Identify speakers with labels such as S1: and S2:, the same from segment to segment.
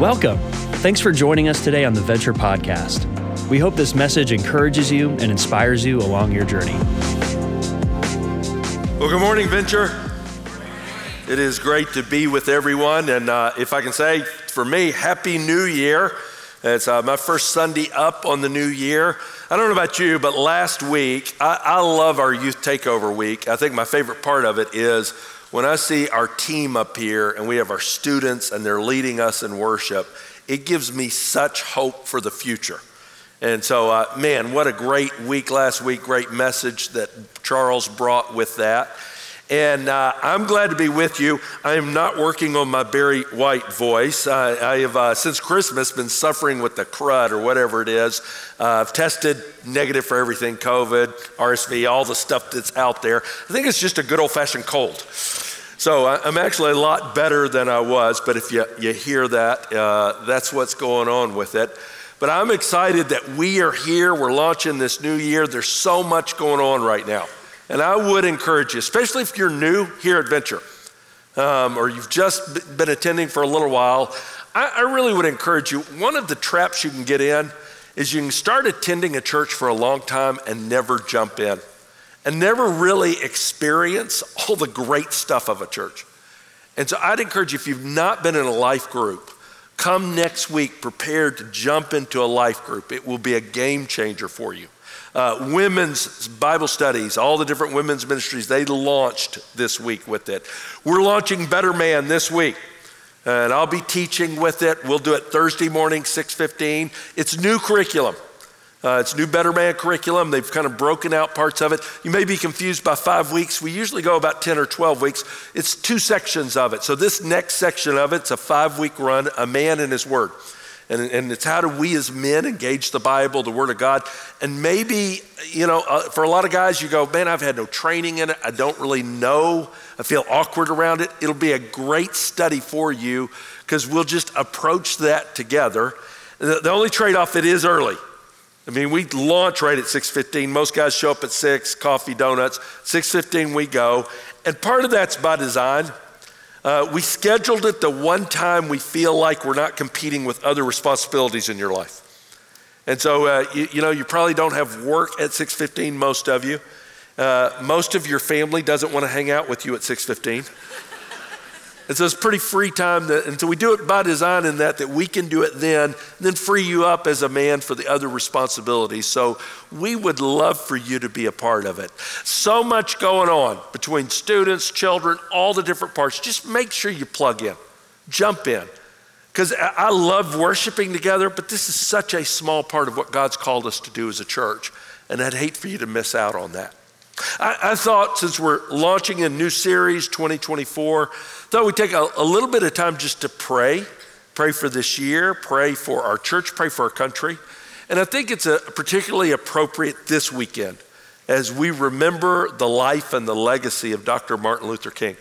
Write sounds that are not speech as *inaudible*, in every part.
S1: Welcome. Thanks for joining us today on the Venture Podcast. We hope this message encourages you and inspires you along your journey.
S2: Well, good morning, Venture. It is great to be with everyone. And uh, if I can say for me, Happy New Year. It's uh, my first Sunday up on the new year. I don't know about you, but last week, I, I love our youth takeover week. I think my favorite part of it is when I see our team up here and we have our students and they're leading us in worship, it gives me such hope for the future. And so, uh, man, what a great week last week, great message that Charles brought with that. And uh, I'm glad to be with you. I am not working on my Barry White voice. Uh, I have, uh, since Christmas, been suffering with the crud or whatever it is. Uh, I've tested negative for everything COVID, RSV, all the stuff that's out there. I think it's just a good old fashioned cold. So I'm actually a lot better than I was, but if you, you hear that, uh, that's what's going on with it. But I'm excited that we are here. We're launching this new year. There's so much going on right now. And I would encourage you, especially if you're new here at Venture um, or you've just been attending for a little while, I, I really would encourage you. One of the traps you can get in is you can start attending a church for a long time and never jump in and never really experience all the great stuff of a church. And so I'd encourage you, if you've not been in a life group, come next week prepared to jump into a life group. It will be a game changer for you. Uh, women's Bible studies, all the different women's ministries, they launched this week with it. We're launching Better Man this week. And I'll be teaching with it. We'll do it Thursday morning, 6:15. It's new curriculum. Uh, it's new Better Man curriculum. They've kind of broken out parts of it. You may be confused by five weeks. We usually go about 10 or 12 weeks. It's two sections of it. So, this next section of it's a five week run, A Man and His Word. And, and it's how do we as men engage the Bible, the Word of God. And maybe, you know, uh, for a lot of guys, you go, man, I've had no training in it. I don't really know. I feel awkward around it. It'll be a great study for you because we'll just approach that together. The, the only trade off, it is early. I mean, we launch right at 6:15. Most guys show up at 6, coffee, donuts. 6:15 we go. And part of that's by design. Uh, we scheduled it the one time we feel like we're not competing with other responsibilities in your life. And so, uh, you, you, know, you probably don't have work at 6:15. Most of you, uh, most of your family doesn't want to hang out with you at 6:15. And so it's pretty free time. That, and so we do it by design in that, that we can do it then, and then free you up as a man for the other responsibilities. So we would love for you to be a part of it. So much going on between students, children, all the different parts. Just make sure you plug in, jump in. Because I love worshiping together, but this is such a small part of what God's called us to do as a church. And I'd hate for you to miss out on that. I, I thought since we're launching a new series, 2024, thought we'd take a, a little bit of time just to pray, pray for this year, pray for our church, pray for our country. And I think it's a particularly appropriate this weekend as we remember the life and the legacy of Dr. Martin Luther King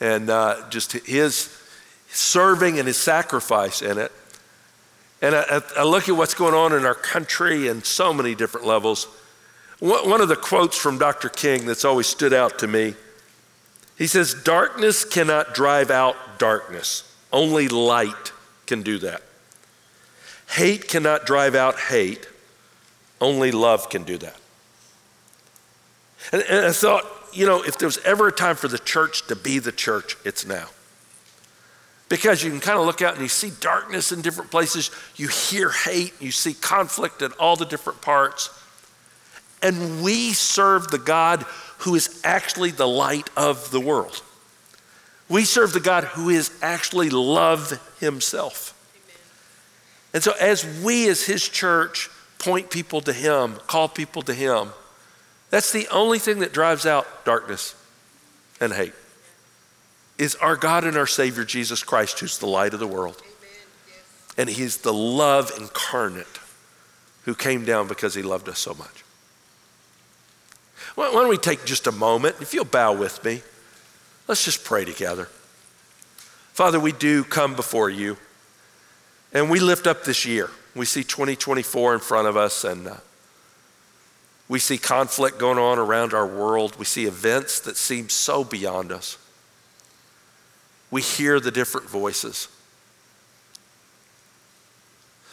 S2: and uh, just his serving and his sacrifice in it. And I, I, look at what's going on in our country and so many different levels. One of the quotes from Dr. King that's always stood out to me he says, Darkness cannot drive out darkness, only light can do that. Hate cannot drive out hate, only love can do that. And, and I thought, you know, if there was ever a time for the church to be the church, it's now. Because you can kind of look out and you see darkness in different places, you hear hate, you see conflict in all the different parts. And we serve the God who is actually the light of the world. We serve the God who is actually love himself. Amen. And so, as we as his church point people to him, call people to him, that's the only thing that drives out darkness and hate is our God and our Savior Jesus Christ, who's the light of the world. And he's the love incarnate who came down because he loved us so much. Why don't we take just a moment? If you'll bow with me, let's just pray together. Father, we do come before you and we lift up this year. We see 2024 in front of us and uh, we see conflict going on around our world. We see events that seem so beyond us. We hear the different voices.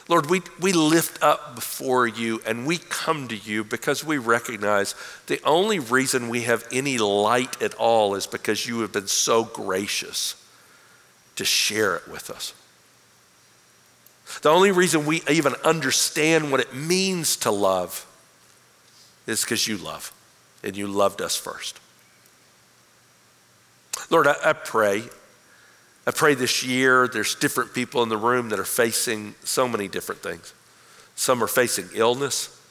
S2: Lord, we, we lift up before you and we come to you because we recognize the only reason we have any light at all is because you have been so gracious to share it with us. The only reason we even understand what it means to love is because you love and you loved us first. Lord, I, I pray I pray this year there's different people in the room that are facing so many different things. Some are facing illness,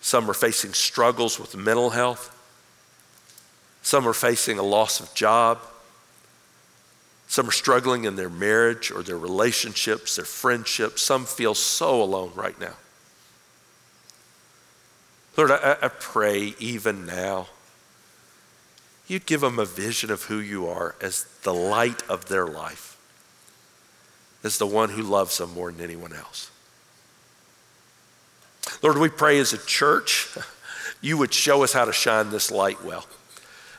S2: some are facing struggles with mental health, some are facing a loss of job, some are struggling in their marriage or their relationships, their friendships. Some feel so alone right now. Lord, I, I pray even now you'd give them a vision of who you are as the light of their life, as the one who loves them more than anyone else. Lord, we pray as a church, *laughs* you would show us how to shine this light well,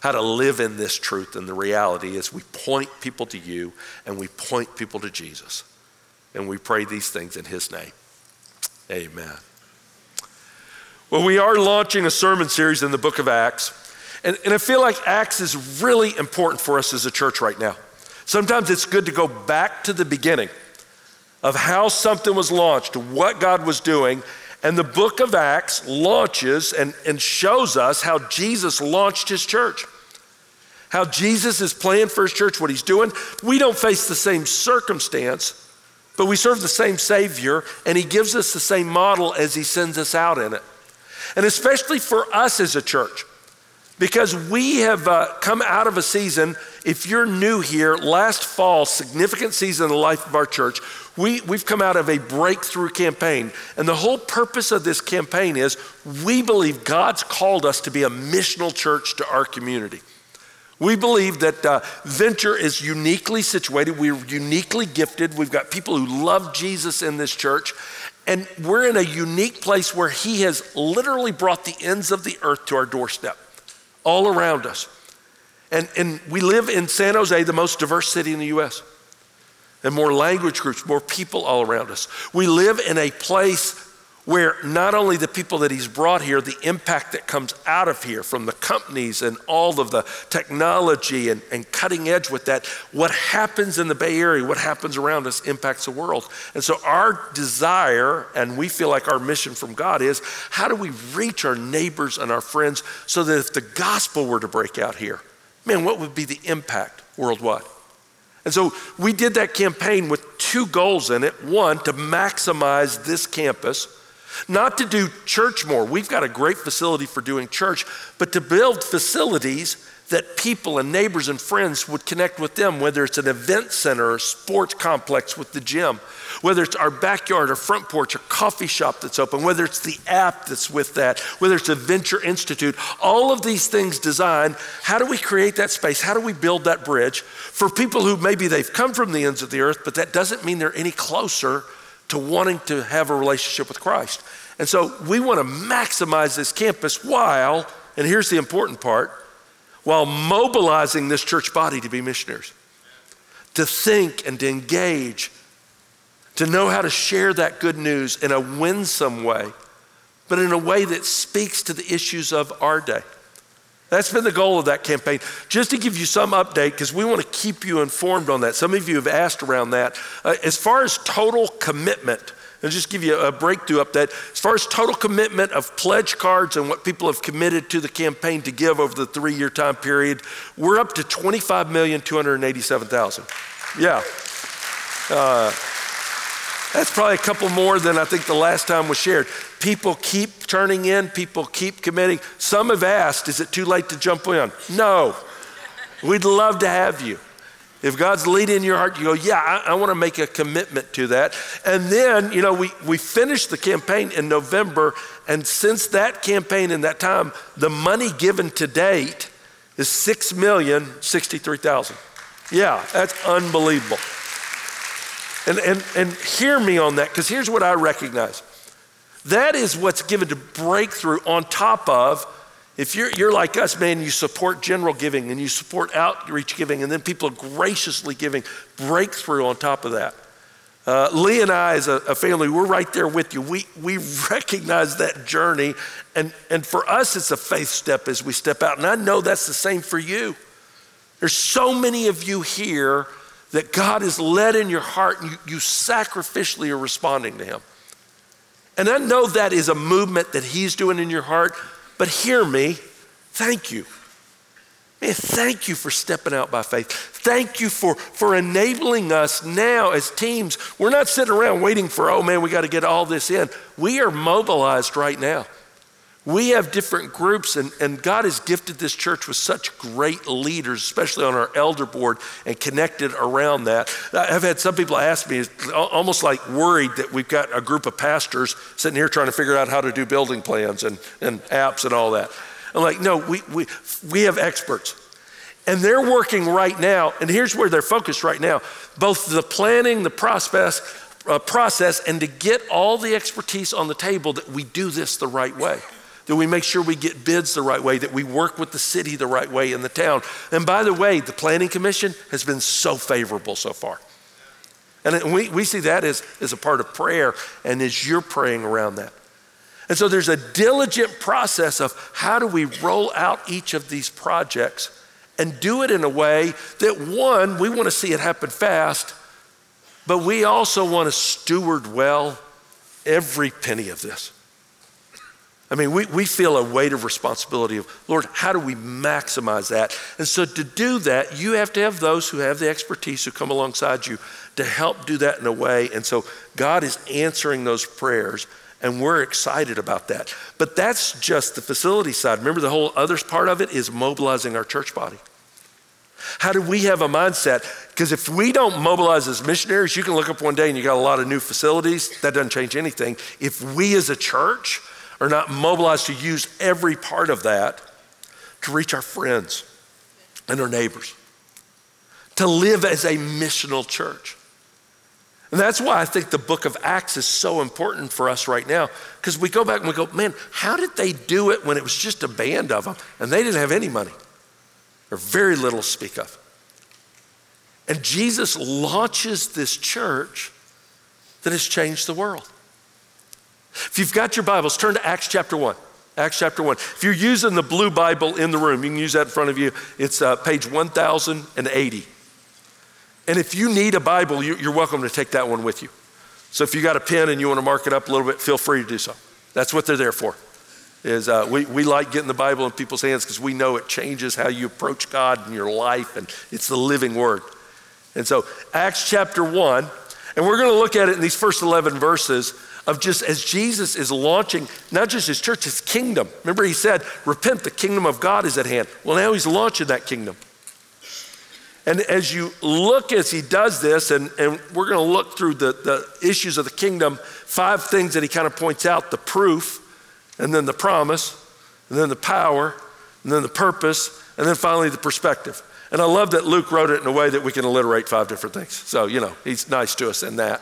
S2: how to live in this truth and the reality as we point people to you and we point people to Jesus. And we pray these things in his name. Amen. Well, we are launching a sermon series in the book of Acts. And, and I feel like Acts is really important for us as a church right now. Sometimes it's good to go back to the beginning of how something was launched, what God was doing. And the book of Acts launches and, and shows us how Jesus launched his church. How Jesus is playing for his church, what he's doing. We don't face the same circumstance, but we serve the same Savior, and he gives us the same model as he sends us out in it. And especially for us as a church, because we have uh, come out of a season, if you're new here, last fall, significant season in the life of our church, we, we've come out of a breakthrough campaign. And the whole purpose of this campaign is we believe God's called us to be a missional church to our community. We believe that uh, Venture is uniquely situated. We're uniquely gifted. We've got people who love Jesus in this church. And we're in a unique place where He has literally brought the ends of the earth to our doorstep all around us. And, and we live in San Jose, the most diverse city in the US, and more language groups, more people all around us. We live in a place where not only the people that he's brought here, the impact that comes out of here from the companies and all of the technology and, and cutting edge with that, what happens in the Bay Area, what happens around us impacts the world. And so our desire, and we feel like our mission from God is how do we reach our neighbors and our friends so that if the gospel were to break out here, man, what would be the impact worldwide? And so we did that campaign with two goals in it. One, to maximize this campus not to do church more. We've got a great facility for doing church, but to build facilities that people and neighbors and friends would connect with them, whether it's an event center or sports complex with the gym, whether it's our backyard or front porch or coffee shop that's open, whether it's the app that's with that, whether it's a venture institute, all of these things designed, how do we create that space? How do we build that bridge for people who maybe they've come from the ends of the earth, but that doesn't mean they're any closer to wanting to have a relationship with Christ. And so we want to maximize this campus while, and here's the important part, while mobilizing this church body to be missionaries, to think and to engage, to know how to share that good news in a winsome way, but in a way that speaks to the issues of our day. That's been the goal of that campaign. Just to give you some update, because we want to keep you informed on that. Some of you have asked around that. Uh, as far as total commitment, and just give you a breakthrough update. As far as total commitment of pledge cards and what people have committed to the campaign to give over the three year time period, we're up to 25,287,000. Yeah. Uh, that's probably a couple more than I think the last time was shared. People keep turning in, people keep committing. Some have asked, is it too late to jump in? No. We'd love to have you. If God's leading your heart, you go, yeah, I, I want to make a commitment to that. And then, you know, we, we finished the campaign in November. And since that campaign and that time, the money given to date is 6,063,000. Yeah, that's unbelievable. And, and, and hear me on that, because here's what I recognize that is what's given to breakthrough on top of if you're, you're like us, man, you support general giving and you support outreach giving, and then people are graciously giving breakthrough on top of that. Uh, Lee and I, as a, a, family, we're right there with you. We, we recognize that journey. And, and for us, it's a faith step as we step out. And I know that's the same for you. There's so many of you here that God has led in your heart and you, you sacrificially are responding to Him. And I know that is a movement that He's doing in your heart, but hear me, thank you. Man, thank you for stepping out by faith. Thank you for, for enabling us now as teams. We're not sitting around waiting for, oh man, we got to get all this in. We are mobilized right now. We have different groups, and, and God has gifted this church with such great leaders, especially on our elder board and connected around that. I've had some people ask me, almost like worried that we've got a group of pastors sitting here trying to figure out how to do building plans and, and apps and all that. I'm like, no, we, we, we have experts. And they're working right now, and here's where they're focused right now both the planning, the process, uh, process, and to get all the expertise on the table that we do this the right way that we make sure we get bids the right way, that we work with the city the right way in the town. And by the way, the Planning Commission has been so favorable so far. And we, we see that as, as a part of prayer and as you're praying around that. And so there's a diligent process of how do we roll out each of these projects and do it in a way that one, we want to see it happen fast, but we also want to steward well every penny of this. I mean, we, we feel a weight of responsibility of, Lord, how do we maximize that? And so to do that, you have to have those who have the expertise who come alongside you to help do that in a way. And so God is answering those prayers, and we're excited about that. But that's just the facility side. Remember, the whole other part of it is mobilizing our church body. How do we have a mindset? Because if we don't mobilize as missionaries, you can look up one day and you got a lot of new facilities. That doesn't change anything. If we as a church are not mobilized to use every part of that to reach our friends and our neighbors, to live as a missional church. And that's why I think the book of Acts is so important for us right now, because we go back and we go, man, how did they do it when it was just a band of them and they didn't have any money or very little to speak of? And Jesus launches this church that has changed the world. If you've got your Bibles, turn to Acts chapter 1. Acts chapter 1. If you're using the blue Bible in the room, you can use that in front of you. It's uh, page 1080. And if you need a Bible, you're welcome to take that one with you. So if you got a pen and you want to mark it up a little bit, feel free to do so. That's what they're there for. Is uh, we, we like getting the Bible in people's hands because we know it changes how you approach God in your life, and it's the living word. And so Acts chapter 1, and we're going to look at it in these first 11 verses of just as Jesus is launching not just his church, his kingdom. Remember, he said, Repent, the kingdom of God is at hand. Well, now he's launching that kingdom. And as you look as he does this, and, and we're going to look through the, the issues of the kingdom, five things that he kind of points out the proof, and then the promise, and then the power, and then the purpose, and then finally the perspective. And I love that Luke wrote it in a way that we can alliterate five different things. So, you know, he's nice to us in that.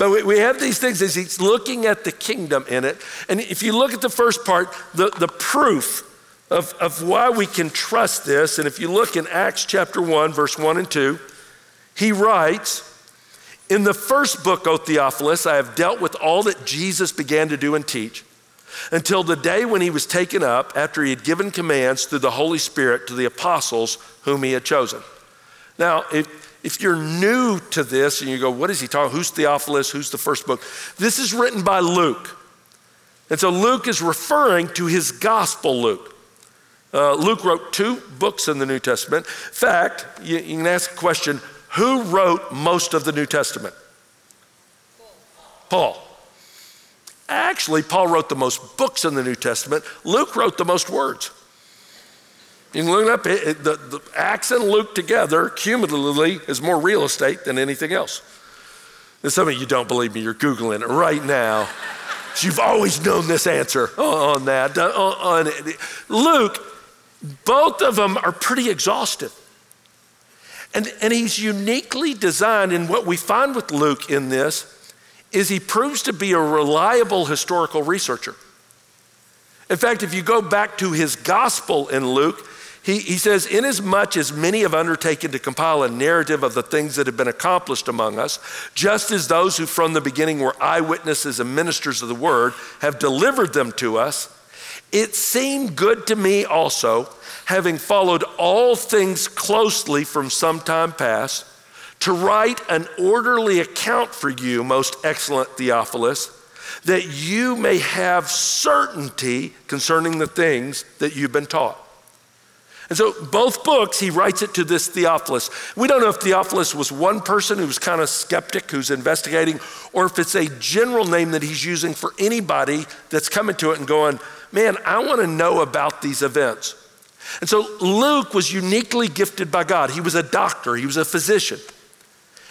S2: But we, we have these things as he's looking at the kingdom in it. And if you look at the first part, the, the proof of, of why we can trust this, and if you look in Acts chapter 1, verse 1 and 2, he writes, In the first book, O Theophilus, I have dealt with all that Jesus began to do and teach until the day when he was taken up after he had given commands through the Holy Spirit to the apostles whom he had chosen. Now, if, if you're new to this and you go, what is he talking? Who's Theophilus? Who's the first book? This is written by Luke. And so Luke is referring to his gospel, Luke. Uh, Luke wrote two books in the New Testament. In fact, you, you can ask a question who wrote most of the New Testament? Paul. Actually, Paul wrote the most books in the New Testament. Luke wrote the most words. You can look it up. It, it, the, the Acts and Luke together, cumulatively, is more real estate than anything else. And some of you don't believe me. You're Googling it right now. *laughs* You've always known this answer on that. On, on Luke, both of them are pretty exhaustive. And, and he's uniquely designed, and what we find with Luke in this is he proves to be a reliable historical researcher. In fact, if you go back to his gospel in Luke, He, he says, Inasmuch as many have undertaken to compile a narrative of the things that have been accomplished among us, just as those who from the beginning were eyewitnesses and ministers of the word have delivered them to us, it seemed good to me also, having followed all things closely from some time past, to write an orderly account for you, most excellent Theophilus, that you may have certainty concerning the things that you've been taught. And so, both books, he writes it to this Theophilus. We don't know if Theophilus was one person who's kind of skeptic, who's investigating, or if it's a general name that he's using for anybody that's coming to it and going, man, I want to know about these events. And so, Luke was uniquely gifted by God. He was a doctor, he was a physician.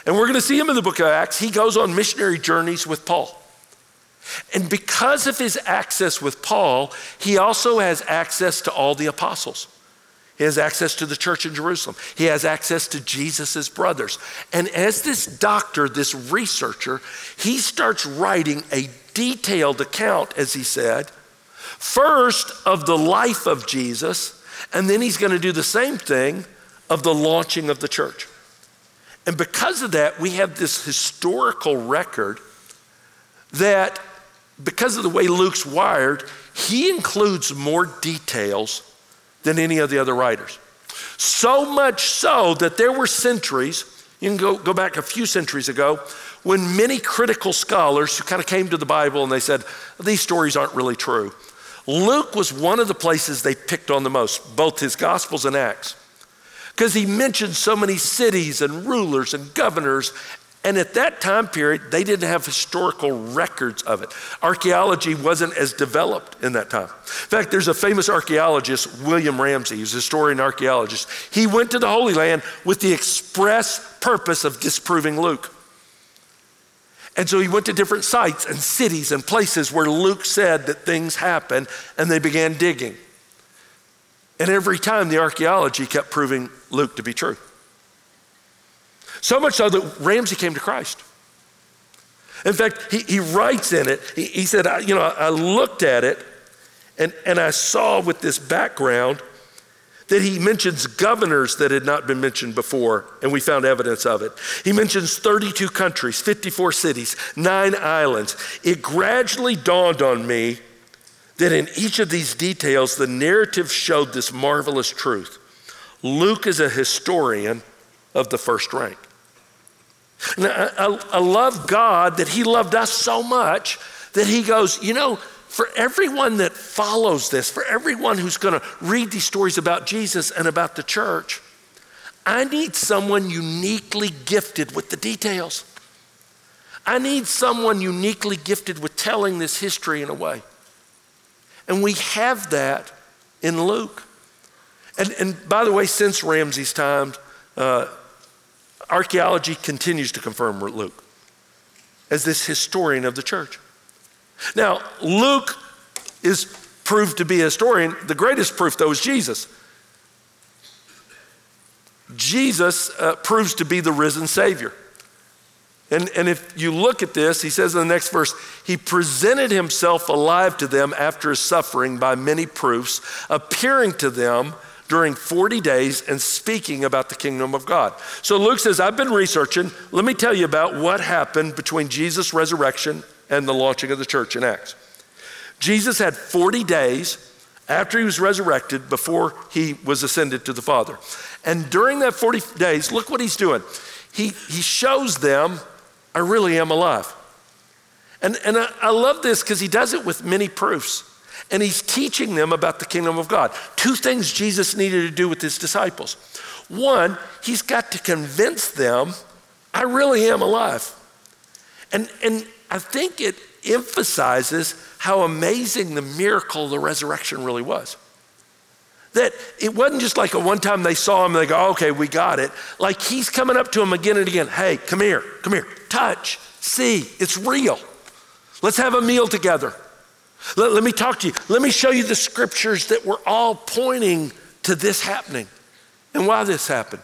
S2: And we're going to see him in the book of Acts. He goes on missionary journeys with Paul. And because of his access with Paul, he also has access to all the apostles. He has access to the church in Jerusalem. He has access to Jesus' brothers. And as this doctor, this researcher, he starts writing a detailed account, as he said, first of the life of Jesus, and then he's going to do the same thing of the launching of the church. And because of that, we have this historical record that, because of the way Luke's wired, he includes more details than any of the other writers. So much so that there were centuries, you can go, go back a few centuries ago, when many critical scholars who kind of came to the Bible and they said, these stories aren't really true. Luke was one of the places they picked on the most, both his Gospels and Acts, because he mentioned so many cities and rulers and governors and at that time period, they didn't have historical records of it. Archaeology wasn't as developed in that time. In fact, there's a famous archaeologist, William Ramsay, who's a historian archaeologist. He went to the Holy Land with the express purpose of disproving Luke. And so he went to different sites and cities and places where Luke said that things happened, and they began digging. And every time the archaeology kept proving Luke to be true. So much so that Ramsay came to Christ. In fact, he, he writes in it, he, he said, I, You know, I looked at it and, and I saw with this background that he mentions governors that had not been mentioned before, and we found evidence of it. He mentions 32 countries, 54 cities, nine islands. It gradually dawned on me that in each of these details, the narrative showed this marvelous truth. Luke is a historian of the first rank. And I, I, love God that He loved us so much that He goes, you know, for everyone that follows this, for everyone who's going to read these stories about Jesus and about the church, I need someone uniquely gifted with the details. I need someone uniquely gifted with telling this history in a way. And we have that in Luke. And, and by the way, since Ramsay's time, uh, archaeology continues to confirm Luke as this historian of the church. Now, Luke is proved to be a historian. The greatest proof, though, is Jesus. Jesus uh, proves to be the risen Savior. And, and if you look at this, he says in the next verse, he presented himself alive to them after his suffering by many proofs, appearing to them during 40 days and speaking about the kingdom of God. So Luke says, I've been researching. Let me tell you about what happened between Jesus' resurrection and the launching of the church in Acts. Jesus had 40 days after he was resurrected before he was ascended to the Father. And during that 40 days, look what he's doing. He, he shows them, I really am alive. And, and I, I love this because he does it with many proofs and he's teaching them about the kingdom of God. Two things Jesus needed to do with his disciples. One, he's got to convince them, I really am alive. And, and I think it emphasizes how amazing the miracle the resurrection really was. That it wasn't just like a one time they saw him and they go, okay, we got it. Like he's coming up to him again and again. Hey, come here, come here, touch, see, it's real. Let's have a meal together. Let, let me talk to you. Let me show you the scriptures that were all pointing to this happening and why this happened.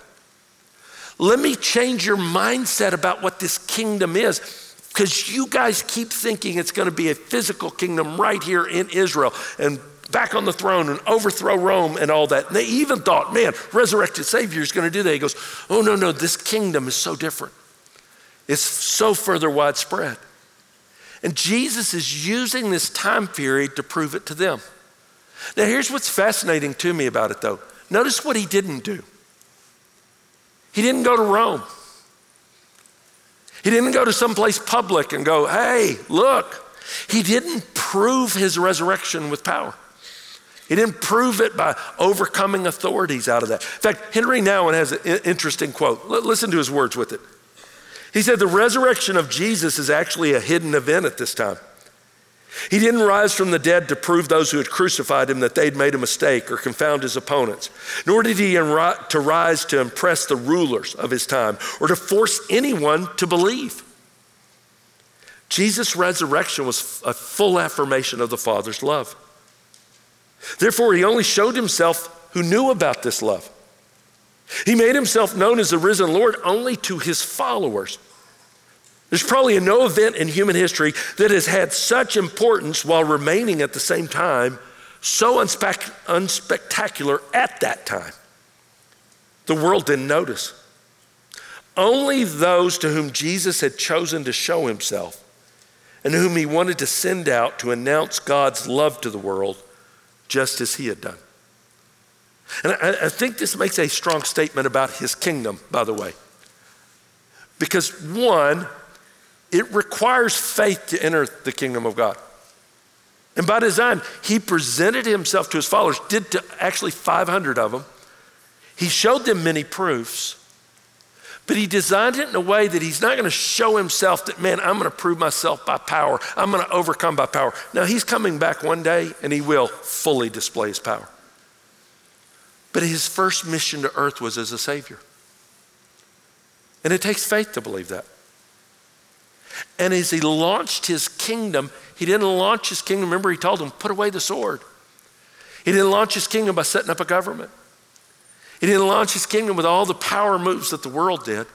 S2: Let me change your mindset about what this kingdom is because you guys keep thinking it's going to be a physical kingdom right here in Israel. And back on the throne and overthrow Rome and all that. And they even thought, man, resurrected Savior is going to do that. He goes, oh, no, no, this kingdom is so different. It's so further widespread. And Jesus is using this time period to prove it to them. Now, here's what's fascinating to me about it, though. Notice what he didn't do. He didn't go to Rome. He didn't go to someplace public and go, hey, look. He didn't prove his resurrection with power. He didn't prove it by overcoming authorities out of that. In fact, Henry Nouwen has an interesting quote. Listen to his words with it. He said, The resurrection of Jesus is actually a hidden event at this time. He didn't rise from the dead to prove those who had crucified him that they'd made a mistake or confound his opponents, nor did he to rise to impress the rulers of his time or to force anyone to believe. Jesus' resurrection was a full affirmation of the Father's love. Therefore, he only showed himself who knew about this love. He made himself known as the risen Lord only to his followers. There's probably no event in human history that has had such importance while remaining at the same time so unspec- unspectacular at that time. The world didn't notice. Only those to whom Jesus had chosen to show himself and whom he wanted to send out to announce God's love to the world, just as he had done. And I, I think this makes a strong statement about his kingdom, by the way. Because one, it requires faith to enter the kingdom of God. And by design, he presented himself to his followers, did to actually 500 of them. He showed them many proofs, but he designed it in a way that he's not going to show himself that, man, I'm going to prove myself by power. I'm going to overcome by power. Now, he's coming back one day and he will fully display his power. But his first mission to earth was as a savior. And it takes faith to believe that. And as he launched his kingdom, he didn't launch his kingdom. Remember, he told them, put away the sword. He didn't launch his kingdom by setting up a government. He didn't launch his kingdom with all the power moves that the world did.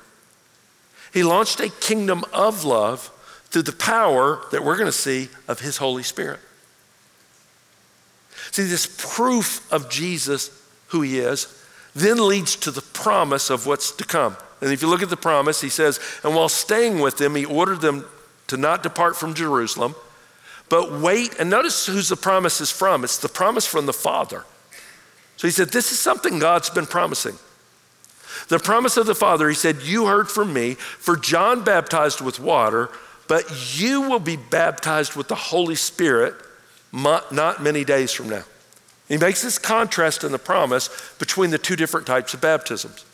S2: He launched a kingdom of love through the power that we're going to see of his Holy Spirit. See, this proof of Jesus, who he is, then leads to the promise of what's to come. And if you look at the promise, he says, And while staying with them, he ordered them to not depart from Jerusalem, but wait. And notice whose the promise is from. It's the promise from the Father. So he said, This is something God's been promising. The promise of the Father, he said, You heard from me, for John baptized with water, but you will be baptized with the Holy Spirit not many days from now. He makes this contrast in the promise between the two different types of baptisms.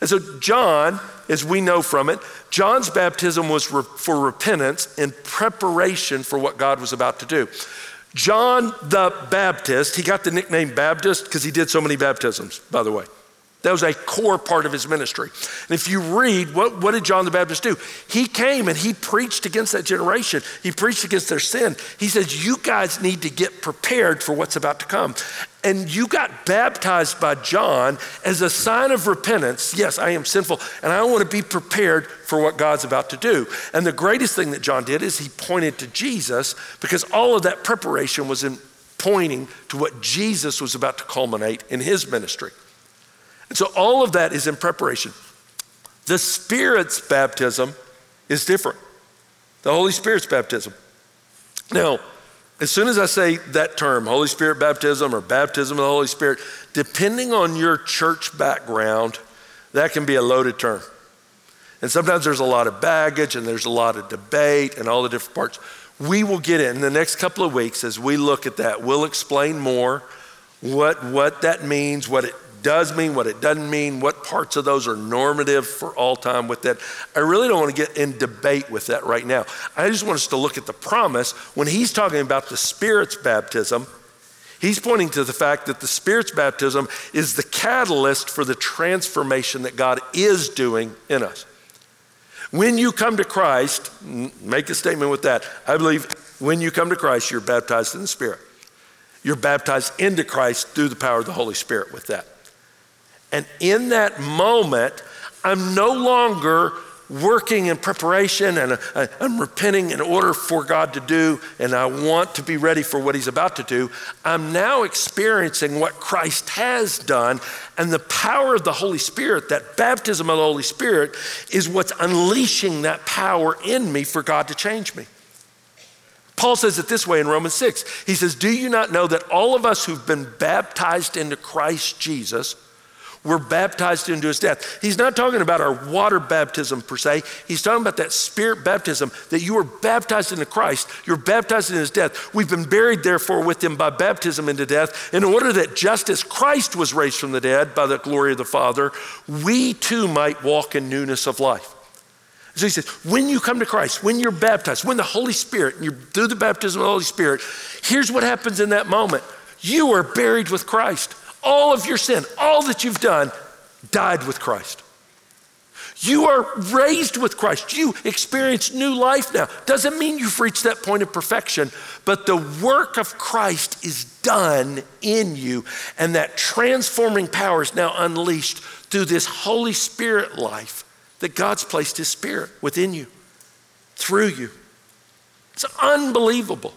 S2: And so, John, as we know from it, John's baptism was re- for repentance in preparation for what God was about to do. John the Baptist, he got the nickname Baptist because he did so many baptisms, by the way. That was a core part of his ministry. And if you read, what, what did John the Baptist do? He came and he preached against that generation. He preached against their sin. He says, You guys need to get prepared for what's about to come. And you got baptized by John as a sign of repentance. Yes, I am sinful, and I want to be prepared for what God's about to do. And the greatest thing that John did is he pointed to Jesus because all of that preparation was in pointing to what Jesus was about to culminate in his ministry. And so all of that is in preparation. The Spirit's baptism is different. The Holy Spirit's baptism. Now, as soon as I say that term, Holy Spirit baptism or baptism of the Holy Spirit, depending on your church background, that can be a loaded term. And sometimes there's a lot of baggage and there's a lot of debate and all the different parts. We will get in the next couple of weeks as we look at that. We'll explain more what, what that means, what it does mean, what it doesn't mean, what parts of those are normative for all time with that. I really don't want to get in debate with that right now. I just want us to look at the promise. When he's talking about the Spirit's baptism, he's pointing to the fact that the Spirit's baptism is the catalyst for the transformation that God is doing in us. When you come to Christ, make a statement with that. I believe when you come to Christ, you're baptized in the Spirit. You're baptized into Christ through the power of the Holy Spirit with that. And in that moment, I'm no longer working in preparation and uh, I'm repenting in order for God to do, and I want to be ready for what He's about to do, I'm now experiencing what Christ has done. And the power of the Holy Spirit, that baptism of the Holy Spirit, is what's unleashing that power in me for God to change me. Paul says it this way in Romans 6. He says, Do you not know that all of us who've been baptized into Christ Jesus, we're baptized into his death. He's not talking about our water baptism per se. He's talking about that spirit baptism that you were baptized into Christ. You're baptized in his death. We've been buried, therefore, with him by baptism into death, in order that just as Christ was raised from the dead by the glory of the Father, we too might walk in newness of life. So he says, when you come to Christ, when you're baptized, when the Holy Spirit, and you're through the baptism of the Holy Spirit, here's what happens in that moment. You are buried with Christ all of your sin, all that you've done, died with Christ. You are raised with Christ. You experience new life now. Doesn't mean you've reached that point of perfection, but the work of Christ is done in you, and that transforming power is now unleashed through this Holy Spirit life that God's placed His Spirit within you, through you. It's unbelievable.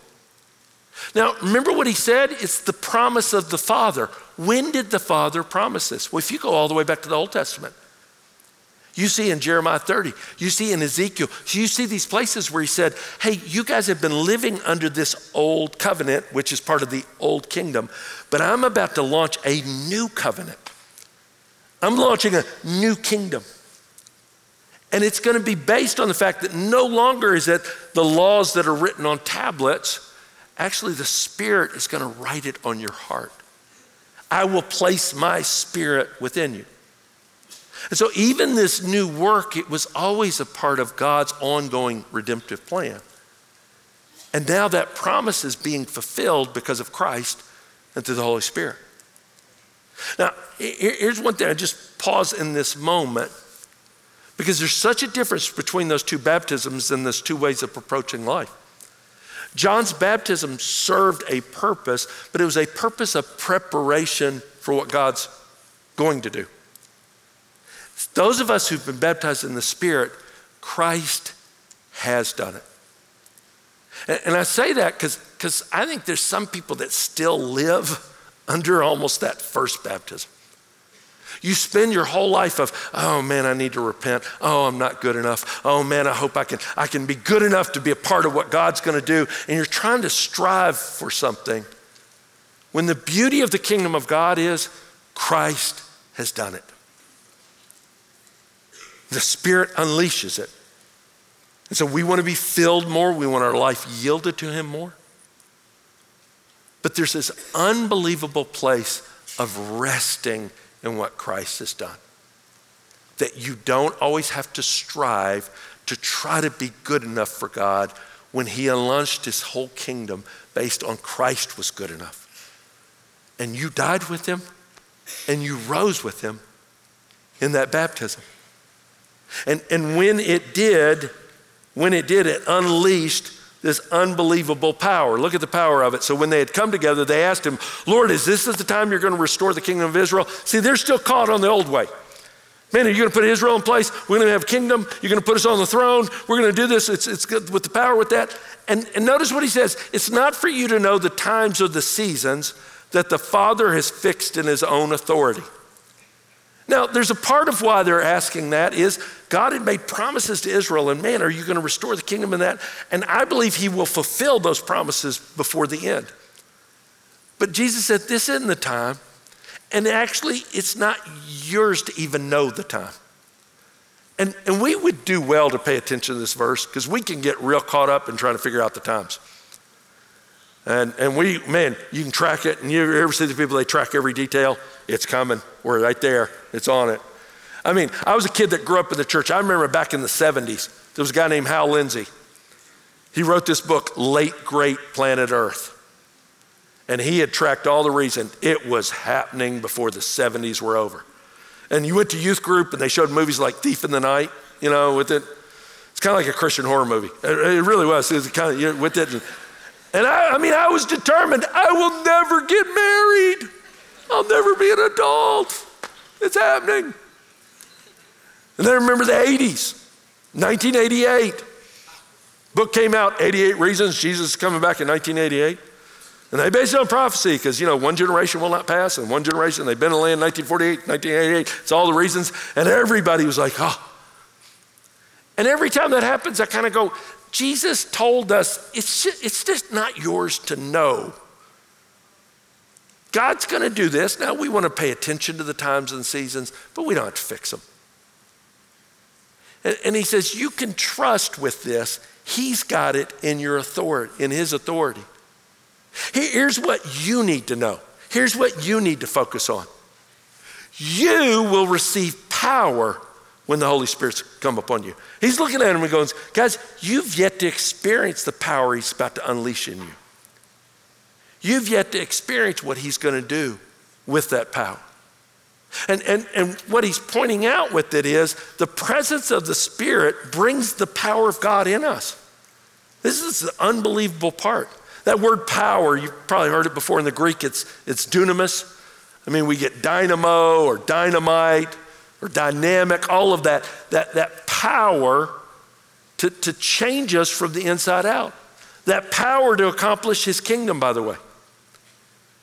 S2: Now, remember what He said? It's the promise of the Father. When did the Father promise this? Well, if you go all the way back to the Old Testament, you see in Jeremiah 30, you see in Ezekiel, you see these places where he said, Hey, you guys have been living under this old covenant, which is part of the old kingdom, but I'm about to launch a new covenant. I'm launching a new kingdom. And it's going to be based on the fact that no longer is it the laws that are written on tablets. Actually, the Spirit is going to write it on your heart. I will place my spirit within you. And so, even this new work, it was always a part of God's ongoing redemptive plan. And now that promise is being fulfilled because of Christ and through the Holy Spirit. Now, here's one thing I just pause in this moment because there's such a difference between those two baptisms and those two ways of approaching life. John's baptism served a purpose, but it was a purpose of preparation for what God's going to do. Those of us who've been baptized in the Spirit, Christ has done it. And, and I say that because I think there's some people that still live *laughs* under almost that first baptism. You spend your whole life of, oh man, I need to repent. Oh, I'm not good enough. Oh man, I hope I can, I can be good enough to be a part of what God's going to do. And you're trying to strive for something. When the beauty of the kingdom of God is Christ has done it. The Spirit unleashes it. And so we want to be filled more. We want our life yielded to Him more. But there's this unbelievable place of resting in what Christ has done. That you don't always have to strive to try to be good enough for God when He unleashed His whole kingdom based on Christ was good enough. And you died with Him and you rose with Him in that baptism. And, and when it did, when it did, it unleashed this unbelievable power. Look at the power of it. So when they had come together, they asked him, Lord, is this the time you're going to restore the kingdom of Israel? See, they're still caught on the old way. Man, are you going to put Israel in place? We're going to have a kingdom. You're going to put us on the throne. We're going to do this. It's, it's good with the power with that. And, and notice what he says. It's not for you to know the times or the seasons that the Father has fixed in his own authority. Now, there's a part of why they're asking that is God had made promises to Israel, and man, are you going to restore the kingdom in that? And I believe He will fulfill those promises before the end. But Jesus said, This isn't the time. And actually, it's not yours to even know the time. And, and we would do well to pay attention to this verse because we can get real caught up in trying to figure out the times. And, and we, man, you can track it. And you ever see the people, they track every detail? It's coming. We're right there. It's on it. I mean, I was a kid that grew up in the church. I remember back in the 70s, there was a guy named Hal Lindsey. He wrote this book, Late Great Planet Earth. And he had tracked all the reason it was happening before the 70s were over. And you went to youth group and they showed movies like Thief in the Night, you know, with it. It's kind of like a Christian horror movie. It, really was. It was kind of, you know, with it. And, and I, I mean, I was determined I will never get married. I'll never be an adult. It's happening. And then I remember the 80s. 1988. Book came out, 88 Reasons Jesus is coming back in 1988. And they based it on prophecy because, you know, one generation will not pass, and one generation, they've been in the land 1948, 1988. It's all the reasons. And everybody was like, oh. And every time that happens, I kind of go, Jesus told us it's just, it's just not yours to know. God's going to do this. Now, we want to pay attention to the times and seasons, but we don't have to fix them. And, and he says, You can trust with this. He's got it in your authority, in his authority. Here's what you need to know. Here's what you need to focus on. You will receive power when the Holy Spirit's come upon you. He's looking at him and goes, Guys, you've yet to experience the power he's about to unleash in you. You've yet to experience what he's going to do with that power. And, and, and what he's pointing out with it is the presence of the Spirit brings the power of God in us. This is the unbelievable part. That word power, you've probably heard it before in the Greek, it's, it's dunamis. I mean, we get dynamo or dynamite or dynamic, all of that, that, that power to, to change us from the inside out. That power to accomplish his kingdom, by the way.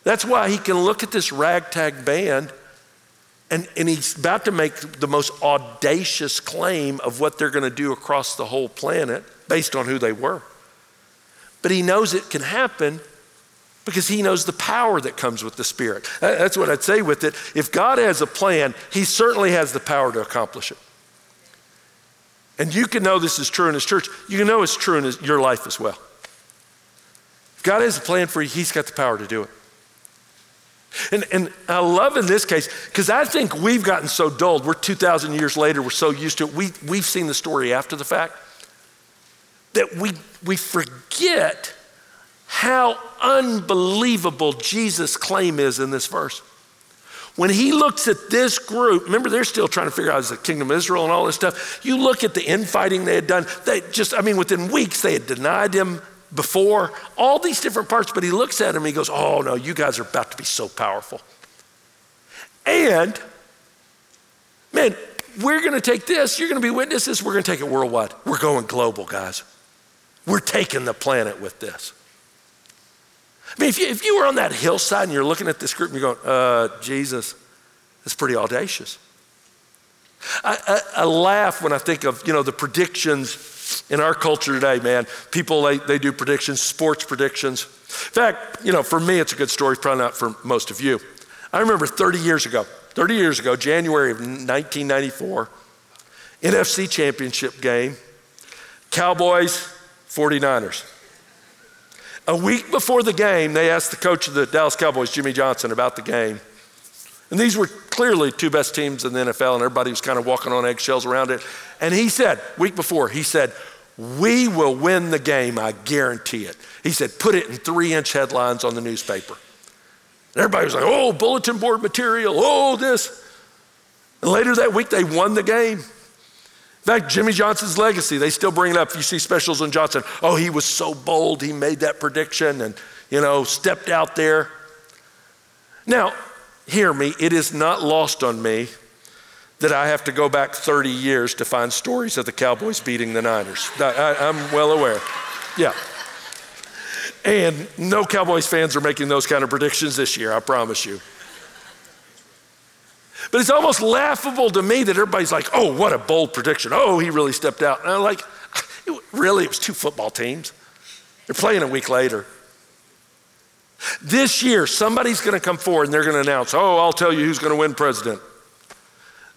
S2: That's why he can look at this ragtag band and, and he's about to make the most audacious claim of what they're going to do across the whole planet based on who they were. But he knows it can happen because he knows the power that comes with the Spirit. That's what I'd say with it. If God has a plan, he certainly has the power to accomplish it. And you can know this is true in his church. You can know it's true in his, your life as well. If God has a plan for you, he's got the power to do it. And, and I love in this case, because I think we've gotten so dulled. We're 2,000 years later, we're so used to it. We, we've seen the story after the fact that we, we forget how unbelievable Jesus' claim is in this verse. When he looks at this group, remember they're still trying to figure out is the kingdom of Israel and all this stuff. You look at the infighting they had done, they just, I mean, within weeks they had denied him before, all these different parts, but he looks at him and he goes, Oh no, you guys are about to be so powerful. And, man, we're gonna take this, you're gonna be witnesses, we're gonna take it worldwide. We're going global, guys. We're taking the planet with this. I mean, if you, if you were on that hillside and you're looking at this group and you're going, uh, Jesus, that's pretty audacious. I, I, I laugh when I think of, you know, the predictions in our culture today, man, people, they, they do predictions, sports predictions. In fact, you know, for me, it's a good story, probably not for most of you. I remember 30 years ago, 30 years ago, January of 1994, NFC championship game, Cowboys, 49ers. A week before the game, they asked the coach of the Dallas Cowboys, Jimmy Johnson, about the game. And these were clearly two best teams in the NFL, and everybody was kind of walking on eggshells around it. And he said, week before, he said, We will win the game, I guarantee it. He said, Put it in three inch headlines on the newspaper. And everybody was like, Oh, bulletin board material, oh, this. And later that week, they won the game. In fact, Jimmy Johnson's legacy, they still bring it up. You see specials on Johnson, oh, he was so bold, he made that prediction and, you know, stepped out there. Now, hear me, it is not lost on me that I have to go back 30 years to find stories of the Cowboys beating the Niners. I, am well aware. Yeah. And no Cowboys fans are making those kind of predictions this year, I promise you. But it's almost laughable to me that everybody's like, oh, what a bold prediction. Oh, he really stepped out. And I'm like, really? It was two football teams. They're playing a week later. This year, somebody's going to come forward and they're going to announce, oh, I'll tell you who's going to win president.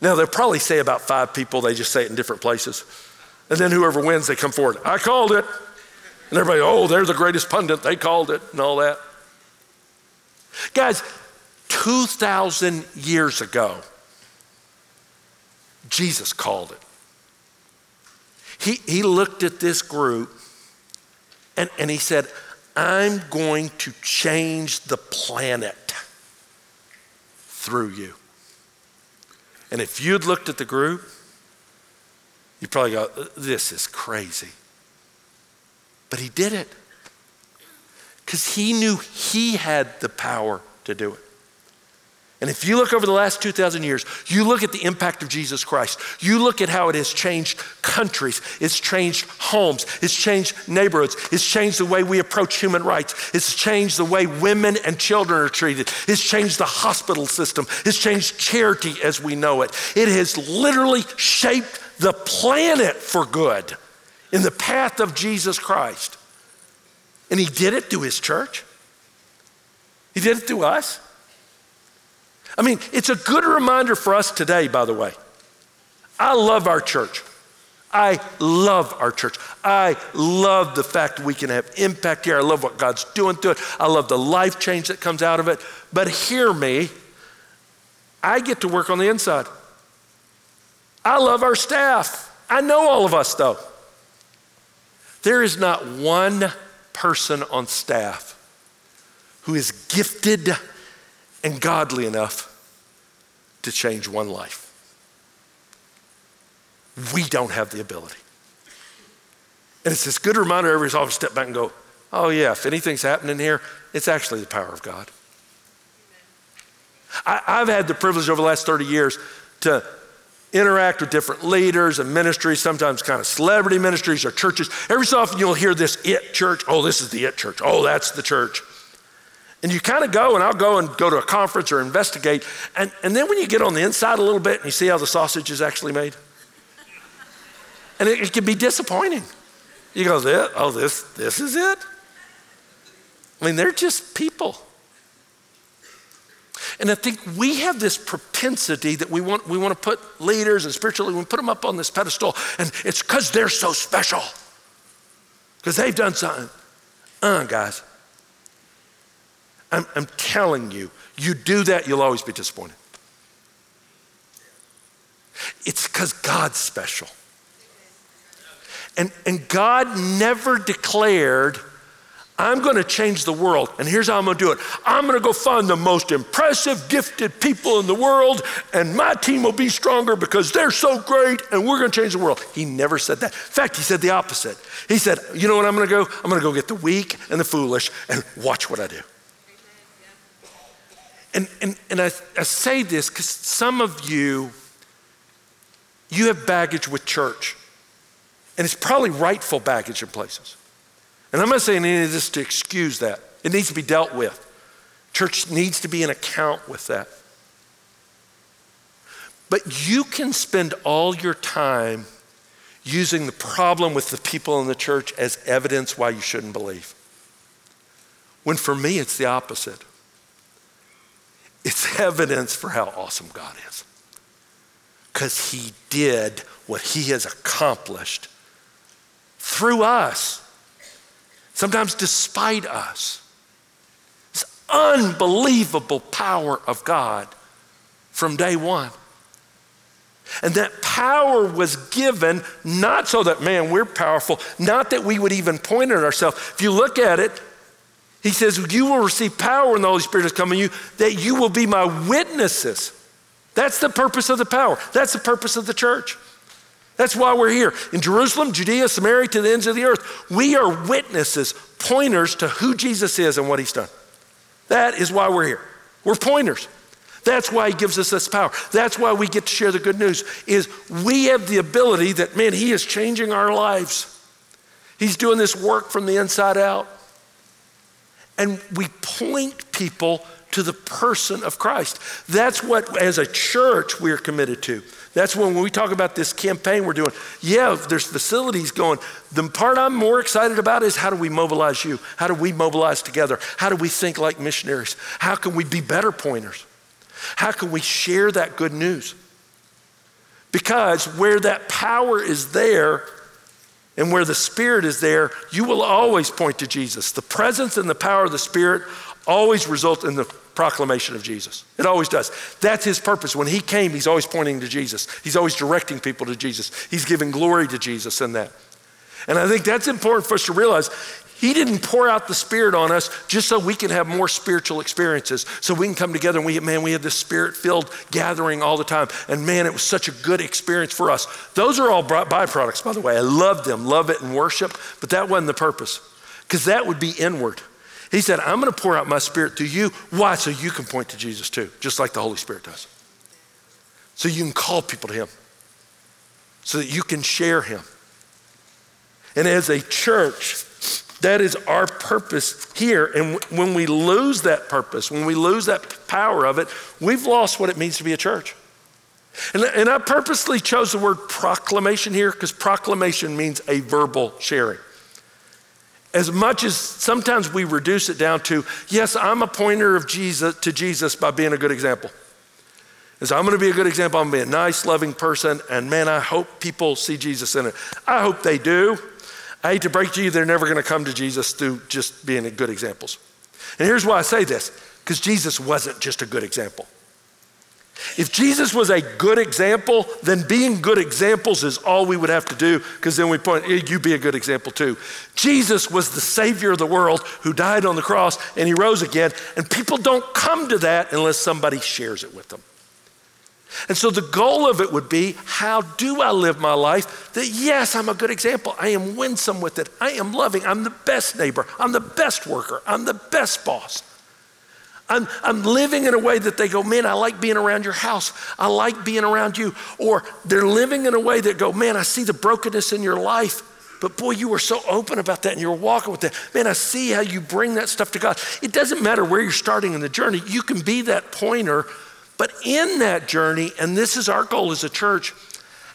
S2: Now, they'll probably say about five people, they just say it in different places. And then whoever wins, they come forward, I called it. And everybody, oh, they're the greatest pundit, they called it, and all that. Guys, 2,000 years ago, Jesus called it. He, he looked at this group and, and he said, I'm going to change the planet through you. And if you'd looked at the group, you'd probably go, This is crazy. But he did it because he knew he had the power to do it. And if you look over the last 2,000 years, you look at the impact of Jesus Christ, you look at how it has changed countries, it's changed homes, it's changed neighborhoods, it's changed the way we approach human rights, it's changed the way women and children are treated, it's changed the hospital system, it's changed charity as we know it. It has literally shaped the planet for good in the path of Jesus Christ. And He did it through His church, He did it through us. I mean, it's a good reminder for us today, by the way. I love our church. I love our church. I love the fact we can have impact here. I love what God's doing through it. I love the life change that comes out of it. But hear me, I get to work on the inside. I love our staff. I know all of us, though. There is not one person on staff who is gifted and godly enough to change one life. We don't have the ability. And it's this good reminder every time I step back and go, oh, yeah, if anything's happening here, it's actually the power of God. I, have had the privilege over the last 30 years to interact with different leaders and ministries, sometimes kind of celebrity ministries or churches. Every so often you'll hear this it church. Oh, this is the it church. Oh, that's the church. And you kind of go, and I'll go and go to a conference or investigate. And, and then when you get on the inside a little bit and you see how the sausage is actually made, and it, it can be disappointing. You go, oh, this, this is it? I mean, they're just people. And I think we have this propensity that we want, we want to put leaders and spiritually, we put them up on this pedestal, and it's because they're so special, because they've done something. Uh, guys, I'm, I'm telling you, you do that, you'll always be disappointed. It's because God's special. And, and God never declared, I'm going to change the world, and here's how I'm going to do it. I'm going to go find the most impressive, gifted people in the world, and my team will be stronger because they're so great, and we're going to change the world. He never said that. In fact, he said the opposite. He said, You know what I'm going to go? I'm going to go get the weak and the foolish and watch what I do. And, and, and I, I say this because some of you, you have baggage with church. And it's probably rightful baggage in places. And I'm not saying any of this to excuse that. It needs to be dealt with. Church needs to be an account with that. But you can spend all your time using the problem with the people in the church as evidence why you shouldn't believe. When for me, it's the opposite. It's evidence for how awesome God is. Because He did what He has accomplished through us, sometimes despite us. This unbelievable power of God from day one. And that power was given not so that, man, we're powerful, not that we would even point at ourselves. If you look at it, he says, You will receive power when the Holy Spirit come on you, that you will be my witnesses. That's the purpose of the power. That's the purpose of the church. That's why we're here. In Jerusalem, Judea, Samaria, to the ends of the earth, we are witnesses, pointers to who Jesus is and what he's done. That is why we're here. We're pointers. That's why he gives us this power. That's why we get to share the good news is we have the ability that man, he is changing our lives. He's doing this work from the inside out and we point people to the person of Christ. That's what, as a church, we're committed to. That's when, when we talk about this campaign we're doing. Yeah, there's facilities going. The part I'm more excited about is how do we mobilize you? How do we mobilize together? How do we think like missionaries? How can we be better pointers? How can we share that good news? Because where that power is there, and where the Spirit is there, you will always point to Jesus. The presence and the power of the Spirit always result in the proclamation of Jesus. It always does. That's his purpose. When he came, he's always pointing to Jesus. He's always directing people to Jesus. He's giving glory to Jesus in that. And I think that's important for us to realize. He didn't pour out the Spirit on us just so we can have more spiritual experiences, so we can come together and we, man, we had this Spirit filled gathering all the time. And man, it was such a good experience for us. Those are all byproducts, by the way. I love them, love it and worship, but that wasn't the purpose, because that would be inward. He said, I'm going to pour out my spirit through you. Why? So you can point to Jesus too, just like the Holy Spirit does. So you can call people to Him, so that you can share Him. And as a church, that is our purpose here. And when we lose that purpose, when we lose that power of it, we've lost what it means to be a church. And, and I purposely chose the word proclamation here because proclamation means a verbal sharing. As much as sometimes we reduce it down to, yes, I'm a pointer of Jesus to Jesus by being a good example. Is I'm going to be a good example. I'm going to be a nice, loving person, and man, I hope people see Jesus in it. I hope they do. I hate to break to you, they're never going to come to Jesus through just being good examples. And here's why I say this because Jesus wasn't just a good example. If Jesus was a good example, then being good examples is all we would have to do, because then we point, you be a good example too. Jesus was the Savior of the world who died on the cross and he rose again, and people don't come to that unless somebody shares it with them. And so the goal of it would be how do I live my life that, yes, I'm a good example. I am winsome with it. I am loving. I'm the best neighbor. I'm the best worker. I'm the best boss. I'm, I'm living in a way that they go, man, I like being around your house. I like being around you. Or they're living in a way that go, man, I see the brokenness in your life. But boy, you were so open about that and you were walking with that. Man, I see how you bring that stuff to God. It doesn't matter where you're starting in the journey, you can be that pointer but in that journey, and this is our goal as a church,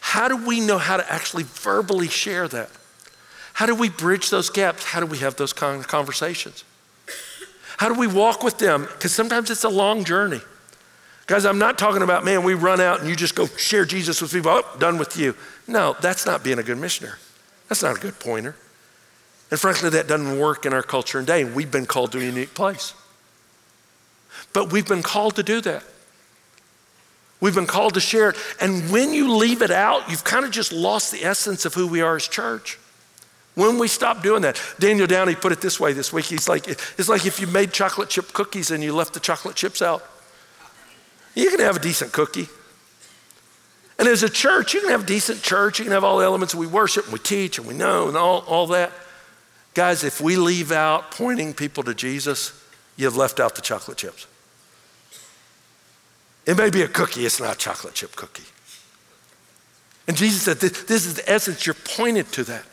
S2: how do we know how to actually verbally share that? How do we bridge those gaps? How do we have those conversations? How do we walk with them? Because sometimes it's a long journey. Guys, I'm not talking about, man, we run out and you just go share Jesus with people. Oh, done with you. No, that's not being a good missionary. That's not a good pointer. And frankly, that doesn't work in our culture and day. We've been called to a unique place. But we've been called to do that. We've been called to share it. And when you leave it out, you've kind of just lost the essence of who we are as church. When we stop doing that, Daniel Downey put it this way this week. He's like, it's like if you made chocolate chip cookies and you left the chocolate chips out. You can have a decent cookie. And as a church, you can have a decent church. You can have all the elements we worship and we teach and we know and all, all that. Guys, if we leave out pointing people to Jesus, you've left out the chocolate chips. It may be a cookie, it's not a chocolate chip cookie. And Jesus said, This is the essence, you're pointed to that.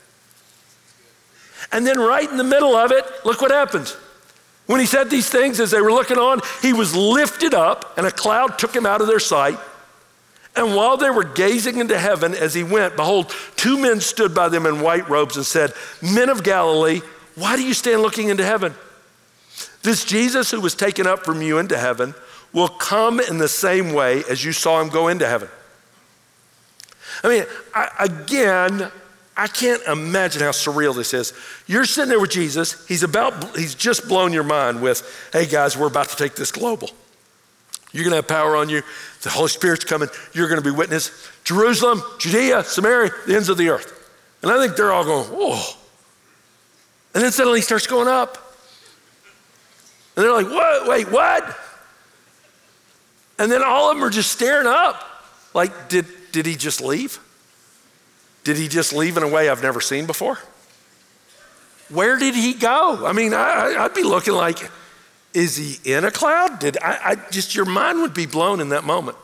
S2: And then, right in the middle of it, look what happens. When he said these things, as they were looking on, he was lifted up, and a cloud took him out of their sight. And while they were gazing into heaven as he went, behold, two men stood by them in white robes and said, Men of Galilee, why do you stand looking into heaven? This Jesus who was taken up from you into heaven will come in the same way as you saw him go into heaven. I mean, I, again, I can't imagine how surreal this is. You're sitting there with Jesus. He's about, he's just blown your mind with, hey guys, we're about to take this global. You're going to have power on you. The Holy Spirit's coming. You're going to be witness. Jerusalem, Judea, Samaria, the ends of the earth. And I think they're all going, whoa. And then suddenly he starts going up. And they're like, what? Wait, what? And then all of them are just staring up. Like, did, did he just leave? Did he just leave in a way I've never seen before? Where did he go? I mean, I, would be looking like, is he in a cloud? Did I, I just, your mind would be blown in that moment.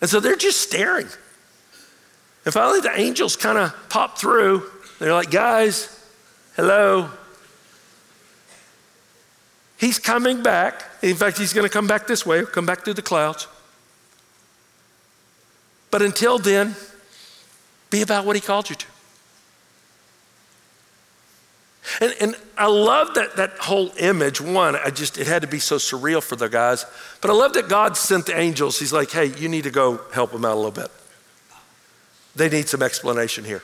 S2: And so they're just staring. And finally, the angels kind of pop through. They're like, guys, hello, He's coming back. In fact, he's going to come back this way, come back through the clouds. But until then, be about what he called you to. And, and I love that, that whole image. One, I just, it had to be so surreal for the guys. But I love that God sent the angels. He's like, hey, you need to go help them out a little bit. They need some explanation here.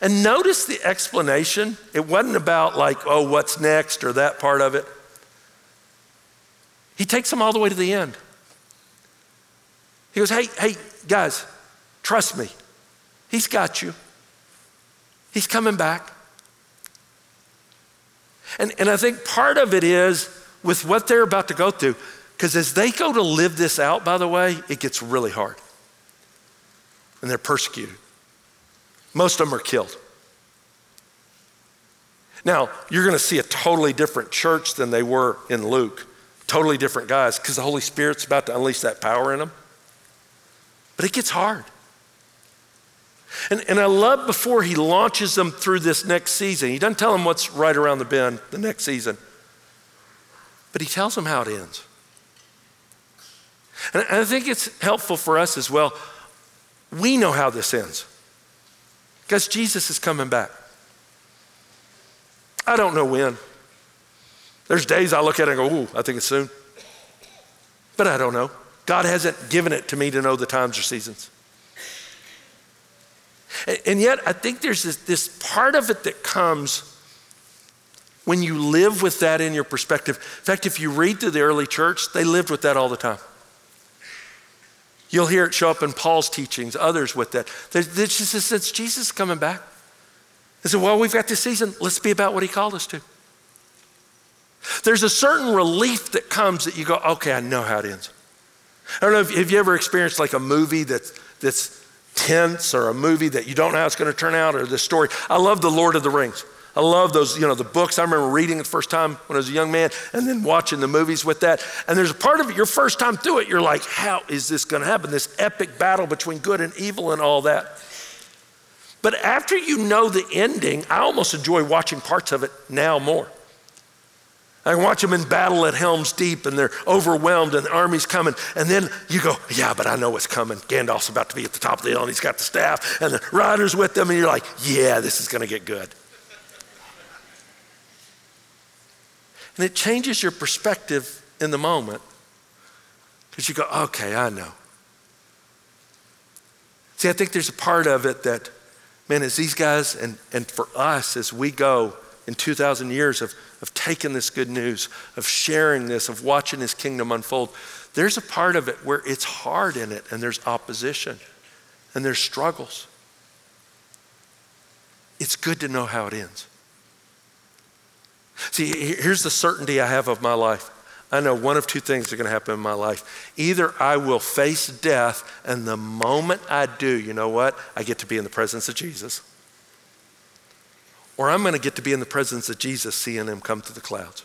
S2: And notice the explanation. It wasn't about, like, oh, what's next or that part of it. He takes them all the way to the end. He goes, hey, hey, guys, trust me. He's got you. He's coming back. And, and I think part of it is with what they're about to go through, because as they go to live this out, by the way, it gets really hard. And they're persecuted. Most of them are killed. Now, you're going to see a totally different church than they were in Luke. Totally different guys because the Holy Spirit's about to unleash that power in them. But it gets hard. And, and I love before he launches them through this next season, he doesn't tell them what's right around the bend the next season, but he tells them how it ends. And I think it's helpful for us as well. We know how this ends because Jesus is coming back. I don't know when. There's days I look at it and go, ooh, I think it's soon. But I don't know. God hasn't given it to me to know the times or seasons. And yet, I think there's this, this part of it that comes when you live with that in your perspective. In fact, if you read through the early church, they lived with that all the time. You'll hear it show up in Paul's teachings, others with that. It's just it's Jesus coming back. They said, well, we've got this season. Let's be about what he called us to. There's a certain relief that comes that you go, okay, I know how it ends. I don't know if have you ever experienced like a movie that's, that's tense or a movie that you don't know how it's going to turn out or the story. I love The Lord of the Rings. I love those, you know, the books. I remember reading it the first time when I was a young man and then watching the movies with that. And there's a part of it, your first time through it, you're like, how is this going to happen? This epic battle between good and evil and all that. But after you know the ending, I almost enjoy watching parts of it now more. I watch them in battle at Helm's Deep and they're overwhelmed and the army's coming. And then you go, yeah, but I know what's coming. Gandalf's about to be at the top of the hill and he's got the staff and the riders with them. And you're like, yeah, this is going to get good. And it changes your perspective in the moment because you go, okay, I know. See, I think there's a part of it that man, as these guys and, and for us as we go in 2,000 years of, of taking this good news, of sharing this, of watching his kingdom unfold, there's a part of it where it's hard in it and there's opposition and there's struggles. It's good to know how it ends. See, here's the certainty I have of my life I know one of two things are going to happen in my life. Either I will face death, and the moment I do, you know what? I get to be in the presence of Jesus. Or I'm going to get to be in the presence of Jesus, seeing him come through the clouds.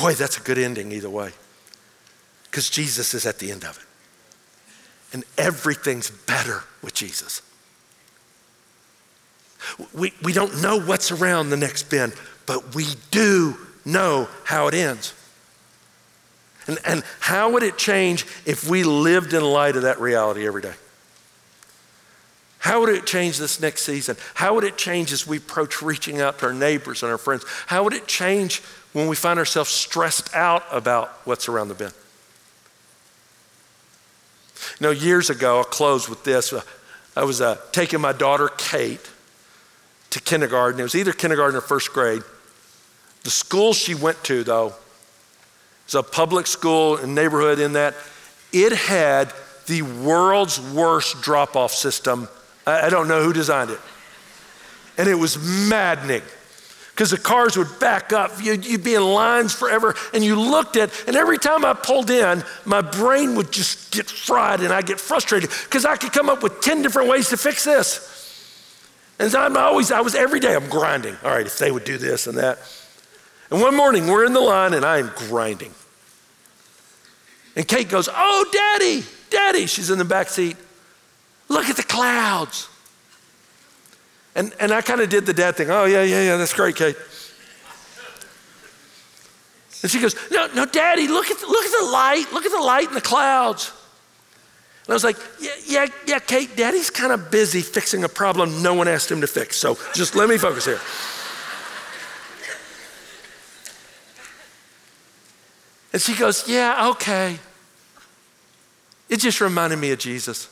S2: Boy, that's a good ending either way, because Jesus is at the end of it. And everything's better with Jesus. We, we don't know what's around the next bend, but we do know how it ends. And, and how would it change if we lived in light of that reality every day? How would it change this next season? How would it change as we approach reaching out to our neighbors and our friends? How would it change when we find ourselves stressed out about what's around the bend? You know, years ago, I'll close with this. I was uh, taking my daughter, Kate, to kindergarten. It was either kindergarten or first grade. The school she went to, though, is a public school and neighborhood in that it had the world's worst drop off system. I don't know who designed it. And it was maddening because the cars would back up. You'd, you'd, be in lines forever. And you looked at, and every time I pulled in, my brain would just get fried and I get frustrated because I could come up with 10 different ways to fix this. And I'm always, I was every day, I'm grinding. All right, if they would do this and that. And one morning we're in the line and I am grinding. And Kate goes, Oh, daddy, daddy. She's in the back seat. Look at the clouds. And, and I kind of did the dad thing. Oh, yeah, yeah, yeah, that's great, Kate. And she goes, No, no, daddy, look at the, look at the light. Look at the light in the clouds. And I was like, Yeah, yeah, yeah, Kate, daddy's kind of busy fixing a problem no one asked him to fix. So just let me focus here. And she goes, Yeah, okay. It just reminded me of Jesus.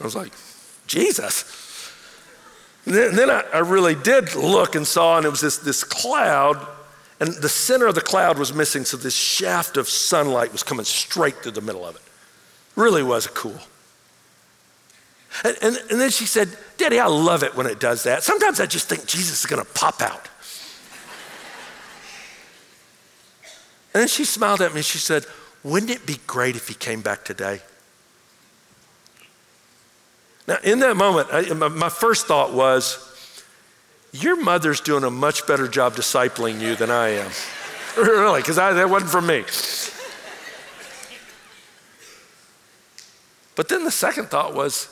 S2: I was like, Jesus? And then, and then I, I, really did look and saw, and it was this, this cloud, and the center of the cloud was missing, so this shaft of sunlight was coming straight through the middle of it. Really was cool. And, and, and then she said, Daddy, I love it when it does that. Sometimes I just think Jesus is going to pop out. And then she smiled at me and she said, Wouldn't it be great if he came back today? Now, in that moment, I, my first thought was, Your mother's doing a much better job discipling you than I am. *laughs* really, because that wasn't for me. But then the second thought was,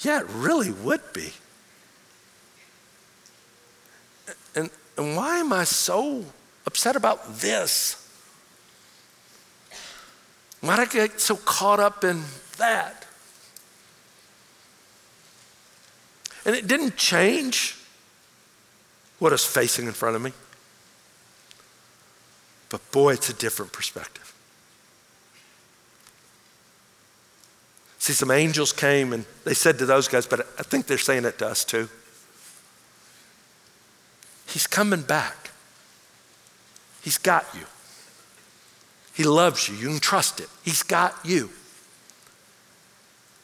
S2: yeah, it really would be. And, and why am I so upset about this? Why did I get so caught up in that? And it didn't change what is facing in front of me. But boy, it's a different perspective. See, some angels came and they said to those guys, but I think they're saying it to us too. He's coming back. He's got you. He loves you. You can trust it. He's got you.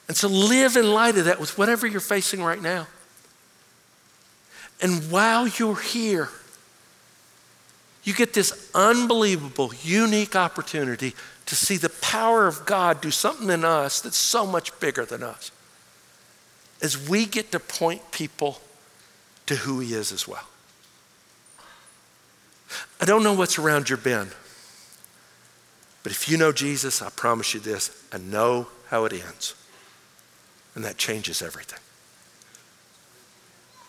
S2: And so live in light of that with whatever you're facing right now. And while you're here, you get this unbelievable, unique opportunity to see the power of God do something in us that's so much bigger than us. As we get to point people to who He is as well. I don't know what's around your bend, but if you know Jesus, I promise you this I know how it ends. And that changes everything.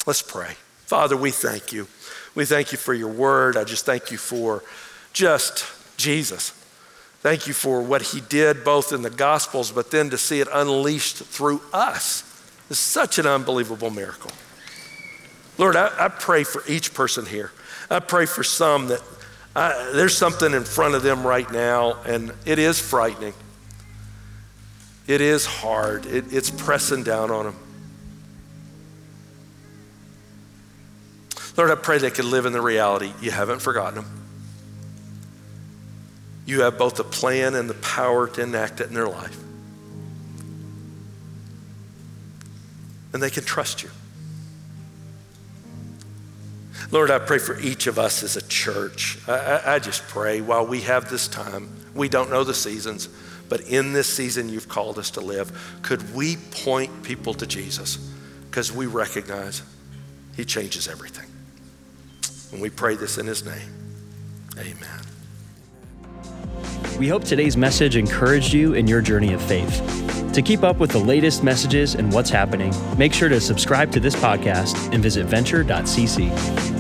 S2: Let's pray. Father, we thank you. We thank you for your word. I just thank you for just Jesus. Thank you for what he did both in the Gospels, but then to see it unleashed through us is such an unbelievable miracle. Lord, I, I pray for each person here. I pray for some that I, there's something in front of them right now, and it is frightening. It is hard, it, it's pressing down on them. Lord, I pray they can live in the reality you haven't forgotten them. You have both the plan and the power to enact it in their life. And they can trust you. Lord, I pray for each of us as a church. I, I, just pray while we have this time, we don't know the seasons, but in this season you've called us to live, could we point people to Jesus? Because we recognize he changes everything. And we pray this in his name. Amen.
S1: We hope today's message encouraged you in your journey of faith. To keep up with the latest messages and what's happening, make sure to subscribe to this podcast and visit venture.cc.